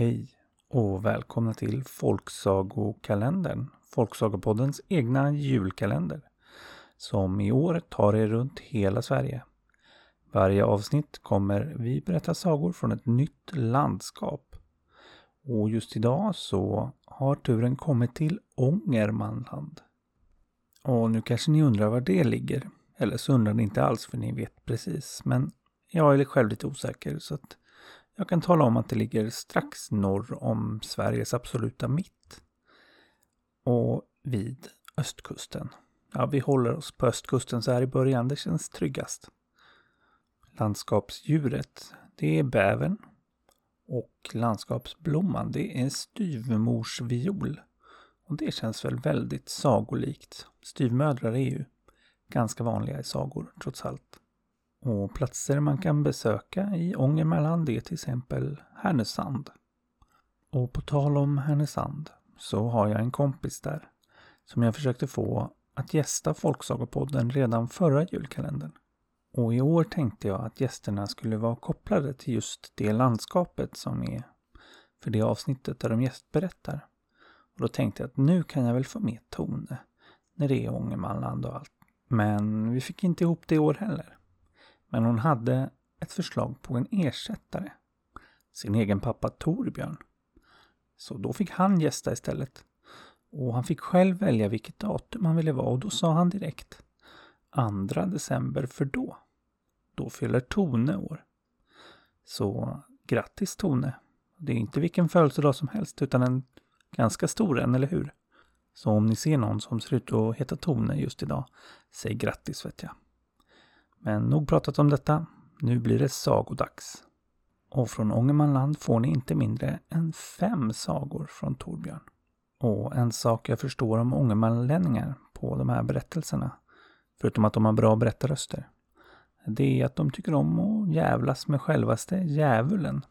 Hej och välkomna till Folksagokalendern, Folksagopoddens egna julkalender, som i år tar er runt hela Sverige. Varje avsnitt kommer vi berätta sagor från ett nytt landskap. Och just idag så har turen kommit till Ångermanland. Och nu kanske ni undrar var det ligger. Eller så undrar ni inte alls för ni vet precis. Men jag är själv lite osäker så att jag kan tala om att det ligger strax norr om Sveriges absoluta mitt. Och vid östkusten. Ja, vi håller oss på östkusten så här i början. Det känns tryggast. Landskapsdjuret, det är bävern. Och landskapsblomman, det är styvmorsviol. Och det känns väl väldigt sagolikt. Styvmödrar är ju ganska vanliga i sagor, trots allt. Och platser man kan besöka i Ångermanland är till exempel Härnösand. Och på tal om Härnösand så har jag en kompis där som jag försökte få att gästa Folksagopodden redan förra julkalendern. Och i år tänkte jag att gästerna skulle vara kopplade till just det landskapet som är för det avsnittet där de gästberättar. Och då tänkte jag att nu kan jag väl få med Tone när det är Ångermanland och allt. Men vi fick inte ihop det i år heller. Men hon hade ett förslag på en ersättare. Sin egen pappa Torbjörn. Så då fick han gästa istället. Och han fick själv välja vilket datum han ville vara och då sa han direkt 2 december för då. Då fyller Tone år. Så grattis Tone. Det är inte vilken födelsedag som helst utan en ganska stor en, eller hur? Så om ni ser någon som ser ut att heta Tone just idag, säg grattis vet jag. Men nog pratat om detta. Nu blir det sagodags. Och från Ångermanland får ni inte mindre än fem sagor från Torbjörn. Och en sak jag förstår om ångermanlänningar på de här berättelserna, förutom att de har bra berättarröster, det är att de tycker om att jävlas med självaste djävulen.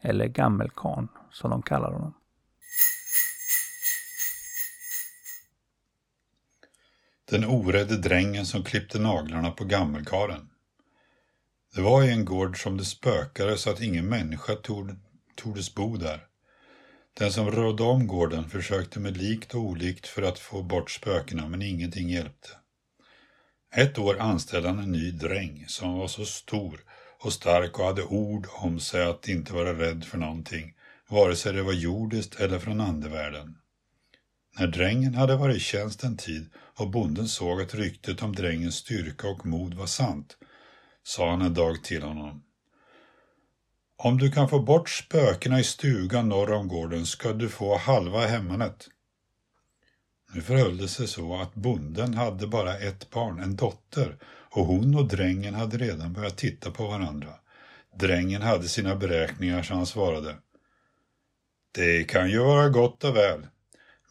Eller gammelkarn, som de kallar honom. Den orädde drängen som klippte naglarna på gammelkaren. Det var i en gård som det spökade så att ingen människa tord, tordes bo där. Den som rådde om gården försökte med likt och olikt för att få bort spökena men ingenting hjälpte. Ett år anställde han en ny dräng som var så stor och stark och hade ord om sig att inte vara rädd för någonting, vare sig det var jordiskt eller från andevärlden. När drängen hade varit i tjänst en tid och bonden såg att ryktet om drängens styrka och mod var sant, sa han en dag till honom. Om du kan få bort spökena i stugan norr om gården ska du få halva hemmanet. Nu förhöll det sig så att bonden hade bara ett barn, en dotter, och hon och drängen hade redan börjat titta på varandra. Drängen hade sina beräkningar så han svarade. Det kan ju vara gott och väl,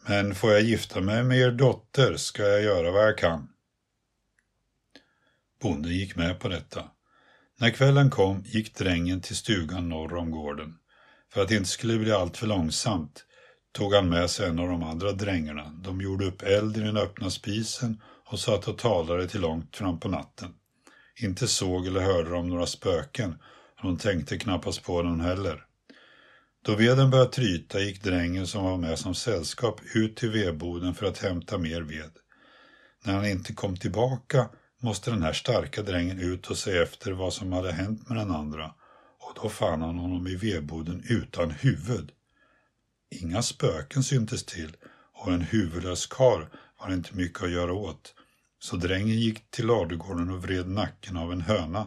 men får jag gifta mig med er dotter ska jag göra vad jag kan. Bonden gick med på detta. När kvällen kom gick drängen till stugan norr om gården. För att det inte skulle bli alltför långsamt tog han med sig en av de andra drängarna. De gjorde upp eld i den öppna spisen och satt och talade till långt fram på natten. Inte såg eller hörde de några spöken och de tänkte knappast på den heller. Då veden började tryta gick drängen som var med som sällskap ut till vedboden för att hämta mer ved. När han inte kom tillbaka måste den här starka drängen ut och se efter vad som hade hänt med den andra och då fann han honom i vedboden utan huvud. Inga spöken syntes till och en huvudlös kar var inte mycket att göra åt. Så drängen gick till ladugården och vred nacken av en höna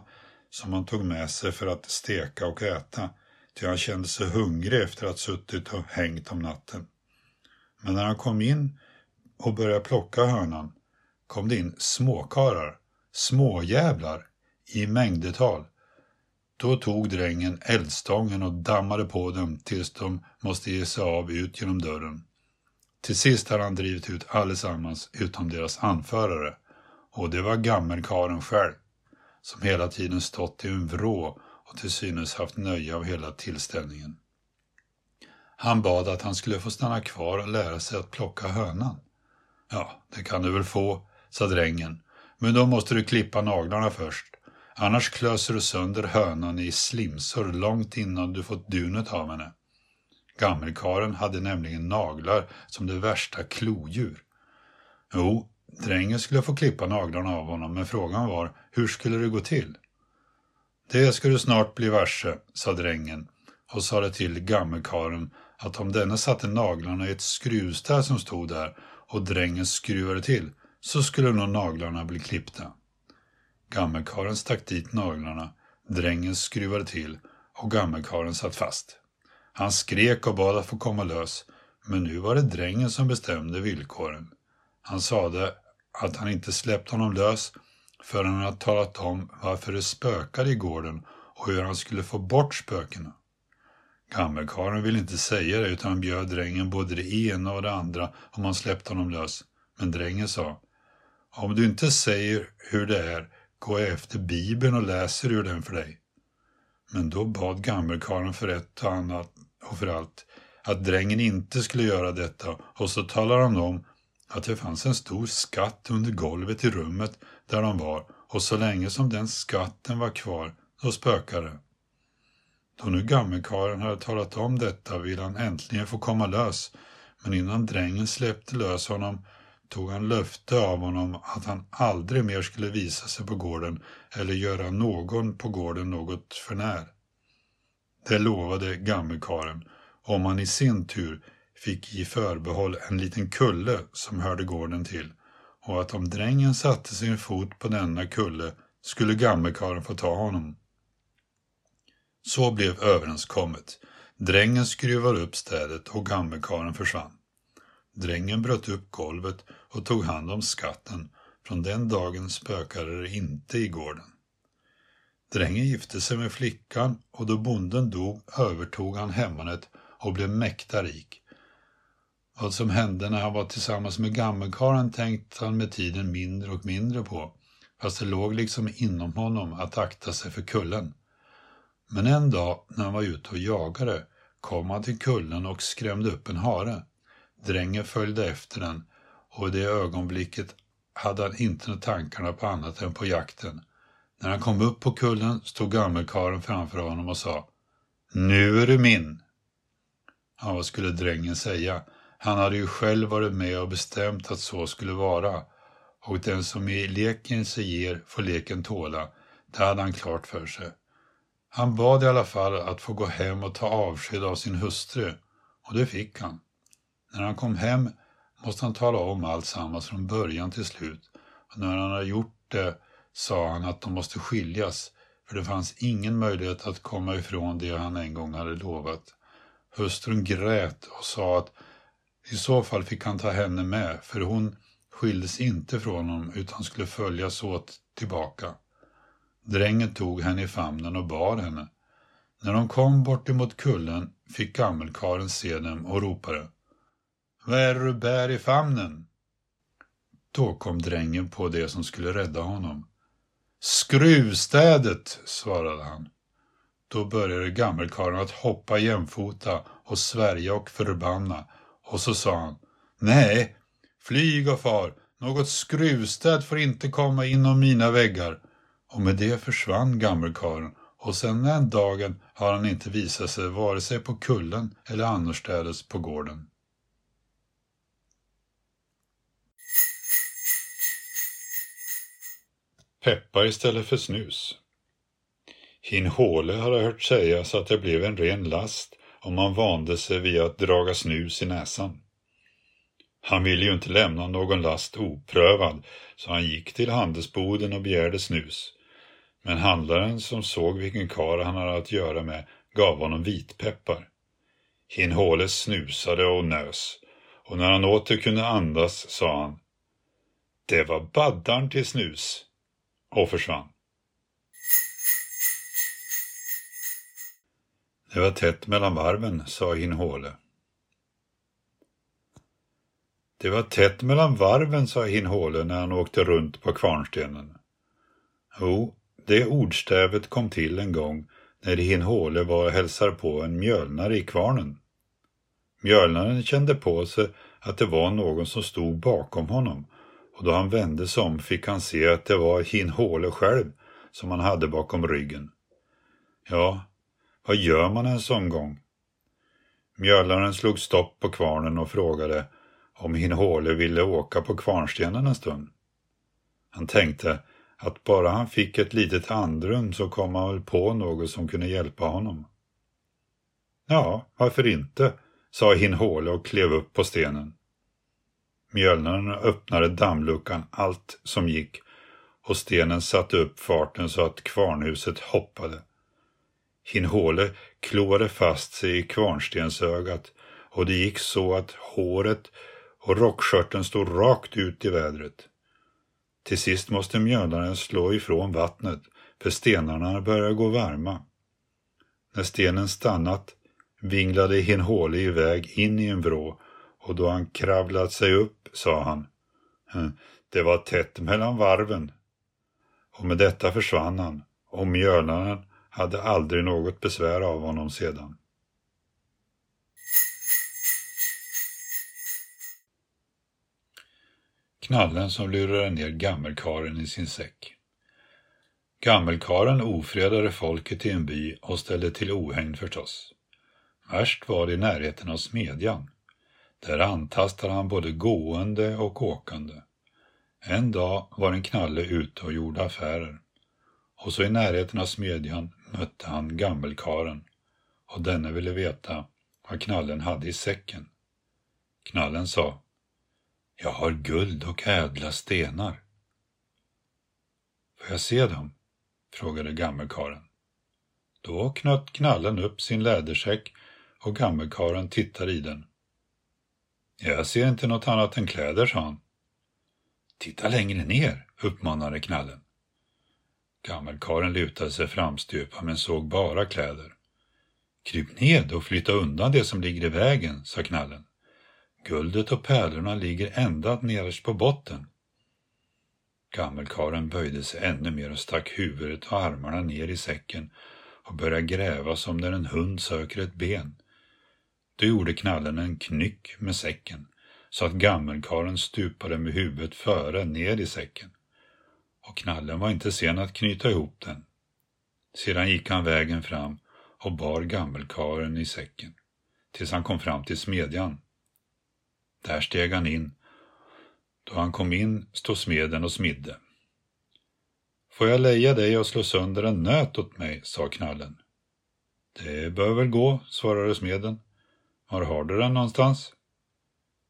som han tog med sig för att steka och äta ty han kände sig hungrig efter att ha suttit och hängt om natten. Men när han kom in och började plocka hönan kom det in småkarar, småjävlar, i mängdetal. Då tog drängen eldstången och dammade på dem tills de måste ge sig av ut genom dörren. Till sist hade han drivit ut allesammans utom deras anförare och det var gammelkaren själv som hela tiden stått i en vrå och till synes haft nöje av hela tillställningen. Han bad att han skulle få stanna kvar och lära sig att plocka hönan. Ja, det kan du väl få, sa drängen, men då måste du klippa naglarna först. Annars klöser du sönder hönan i slimsor långt innan du fått dunet av henne. Gammelkaren hade nämligen naglar som det värsta klodjur. Jo, drängen skulle få klippa naglarna av honom, men frågan var hur skulle det gå till? Det ska du snart bli varse, sa drängen och sade till gammelkaren att om denne satte naglarna i ett skruvstäd som stod där och drängen skruvade till så skulle nog naglarna bli klippta. Gammelkaren stack dit naglarna, drängen skruvade till och gammelkaren satt fast. Han skrek och bad att få komma lös, men nu var det drängen som bestämde villkoren. Han sade att han inte släppt honom lös förrän han hade talat om varför det spökade i gården och hur han skulle få bort spökena. Gammelkarlen ville inte säga det utan bjöd drängen både det ena och det andra om han släppte honom lös. Men drängen sa, om du inte säger hur det är går jag efter Bibeln och läser ur den för dig. Men då bad gammelkarlen för ett och annat och för allt att drängen inte skulle göra detta och så talade han om att det fanns en stor skatt under golvet i rummet där de var och så länge som den skatten var kvar, då spökade det. Då nu gammelkaren hade talat om detta ville han äntligen få komma lös, men innan drängen släppte lös honom tog han löfte av honom att han aldrig mer skulle visa sig på gården eller göra någon på gården något förnär. Det lovade gammelkaren om han i sin tur fick i förbehåll en liten kulle som hörde gården till och att om drängen satte sin fot på denna kulle skulle gammelkarlen få ta honom. Så blev överenskommet. Drängen skruvade upp städet och gammelkarlen försvann. Drängen bröt upp golvet och tog hand om skatten. Från den dagen spökade det inte i gården. Drängen gifte sig med flickan och då bonden dog övertog han hemmanet och blev mäkta rik. Vad som hände när han var tillsammans med gammelkaren tänkte han med tiden mindre och mindre på, fast det låg liksom inom honom att akta sig för kullen. Men en dag när han var ute och jagade kom han till kullen och skrämde upp en hare. Drängen följde efter den och i det ögonblicket hade han inte tankarna på annat än på jakten. När han kom upp på kullen stod gammelkaren framför honom och sa Nu är du min! Ja, vad skulle drängen säga? Han hade ju själv varit med och bestämt att så skulle vara och den som i leken sig ger får leken tåla. Det hade han klart för sig. Han bad i alla fall att få gå hem och ta avsked av sin hustru och det fick han. När han kom hem måste han tala om allt sammans från början till slut och när han hade gjort det sa han att de måste skiljas för det fanns ingen möjlighet att komma ifrån det han en gång hade lovat. Hustrun grät och sa att i så fall fick han ta henne med för hon skildes inte från honom utan skulle följas åt tillbaka. Drängen tog henne i famnen och bar henne. När de kom bort emot kullen fick gammelkaren se dem och ropade Vad är det du bär i famnen? Då kom drängen på det som skulle rädda honom. Skruvstädet, svarade han. Då började gammelkaren att hoppa jämfota och svärja och förbanna och så sa han Nej, flyg och far, något skruvstäd får inte komma inom mina väggar. Och med det försvann gammelkarlen och sedan den dagen har han inte visat sig vare sig på kullen eller annorstädes på gården. Peppar istället för snus. Hin håle har jag hört sägas att det blev en ren last om man vande sig vid att draga snus i näsan. Han ville ju inte lämna någon last oprövad, så han gick till handelsboden och begärde snus. Men handlaren som såg vilken kar han hade att göra med gav honom vitpeppar. Hinhåle snusade och nös, och när han åter kunde andas sa han Det var baddarn till snus och försvann. Det var tätt mellan varven, sa Hinhåle. Det var tätt mellan varven, sa Hinhåle när han åkte runt på kvarnstenen. Jo, det ordstävet kom till en gång när Hinhåle var och hälsar på en mjölnare i kvarnen. Mjölnaren kände på sig att det var någon som stod bakom honom och då han vände sig om fick han se att det var Hinhåle själv som han hade bakom ryggen. Ja, vad gör man en sån gång? Mjölaren slog stopp på kvarnen och frågade om Hin Håle ville åka på kvarnstenen en stund. Han tänkte att bara han fick ett litet andrum så kom han väl på något som kunde hjälpa honom. Ja, varför inte, sa Hin Håle och klev upp på stenen. Mjölnaren öppnade dammluckan allt som gick och stenen satte upp farten så att kvarnhuset hoppade. Hinhåle kloade fast sig i kvarnstensögat och det gick så att håret och rockskörten stod rakt ut i vädret. Till sist måste mjölnaren slå ifrån vattnet för stenarna började gå varma. När stenen stannat vinglade Hinhåle iväg in i en vrå och då han kravlat sig upp sa han hm, Det var tätt mellan varven. Och med detta försvann han och mjölnaren hade aldrig något besvär av honom sedan. Knallen som lurade ner gammelkaren i sin säck. Gammelkaren ofredade folket i en by och ställde till ohägn förstås. Värst var det i närheten av smedjan. Där antastade han både gående och åkande. En dag var en knalle ute och gjorde affärer. Och så i närheten av smedjan mötte han gammelkaren och denne ville veta vad knallen hade i säcken. Knallen sa Jag har guld och ädla stenar. Får jag se dem? frågade gammelkaren. Då knöt knallen upp sin lädersäck och gammelkaren tittade i den. Jag ser inte något annat än kläder, sa han. Titta längre ner, uppmanade knallen. Gammelkaren lutade sig framstupa men såg bara kläder. Kryp ned och flytta undan det som ligger i vägen, sa knallen. Guldet och pärlorna ligger ända nederst på botten. Gammelkaren böjde sig ännu mer och stack huvudet och armarna ner i säcken och började gräva som när en hund söker ett ben. Då gjorde knallen en knyck med säcken så att gammelkaren stupade med huvudet före ner i säcken. Och knallen var inte sen att knyta ihop den. Sedan gick han vägen fram och bar gammelkaren i säcken tills han kom fram till smedjan. Där steg han in. Då han kom in stod smeden och smidde. Får jag leja dig och slå sönder en nöt åt mig, sa knallen. Det bör väl gå, svarade smeden. Var har du den någonstans?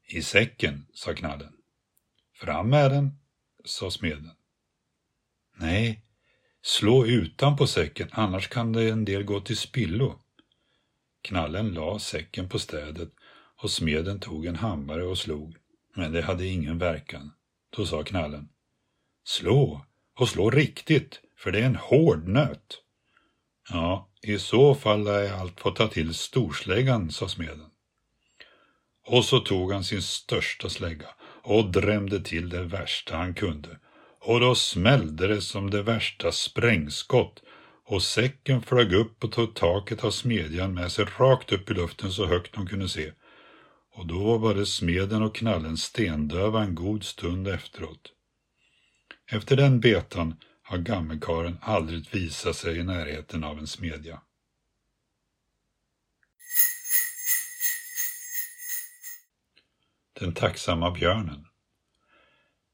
I säcken, sa knallen. Fram med den, sa smeden. Nej, slå utan på säcken, annars kan det en del gå till spillo. Knallen la säcken på städet och smeden tog en hammare och slog, men det hade ingen verkan. Då sa knallen. Slå, och slå riktigt, för det är en hård nöt. Ja, i så fall lär jag allt få ta till storsläggan, sa smeden. Och så tog han sin största slägga och drämde till det värsta han kunde. Och då smällde det som det värsta sprängskott och säcken flög upp och tog taket av smedjan med sig rakt upp i luften så högt de kunde se. Och då var både smeden och knallen stendöva en god stund efteråt. Efter den betan har gammelkaren aldrig visat sig i närheten av en smedja. Den tacksamma björnen.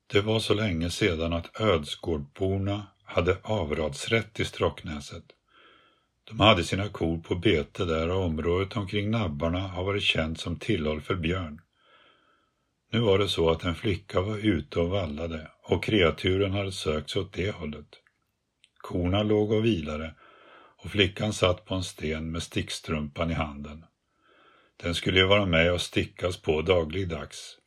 Det var så länge sedan att Ödsgårdborna hade avradsrätt i Stråcknäset. De hade sina kor på bete där och området omkring nabbarna har varit känt som tillhåll för björn. Nu var det så att en flicka var ute och vallade och kreaturen hade sökt sig åt det hållet. Korna låg och vilade och flickan satt på en sten med stickstrumpan i handen. Den skulle ju vara med och stickas på dagligdags.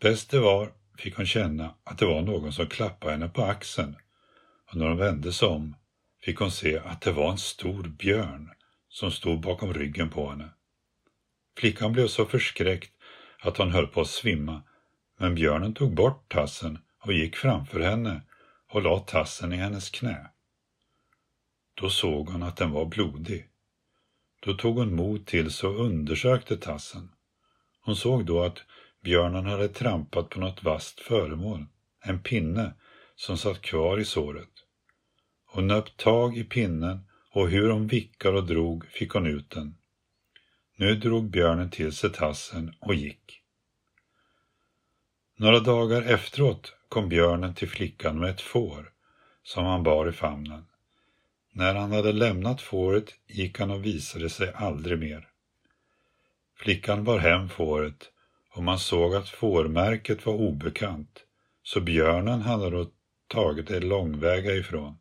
Bäst det var fick hon känna att det var någon som klappade henne på axeln och när hon vände sig om fick hon se att det var en stor björn som stod bakom ryggen på henne. Flickan blev så förskräckt att hon höll på att svimma men björnen tog bort tassen och gick framför henne och la tassen i hennes knä. Då såg hon att den var blodig. Då tog hon mod till sig och undersökte tassen. Hon såg då att björnen hade trampat på något vasst föremål, en pinne som satt kvar i såret. Hon nöp tag i pinnen och hur hon vickade och drog fick hon ut den. Nu drog björnen till sig tassen och gick. Några dagar efteråt kom björnen till flickan med ett får som han bar i famnen. När han hade lämnat fåret gick han och visade sig aldrig mer. Flickan bar hem fåret och man såg att fårmärket var obekant, så björnen hade då tagit det långväga ifrån.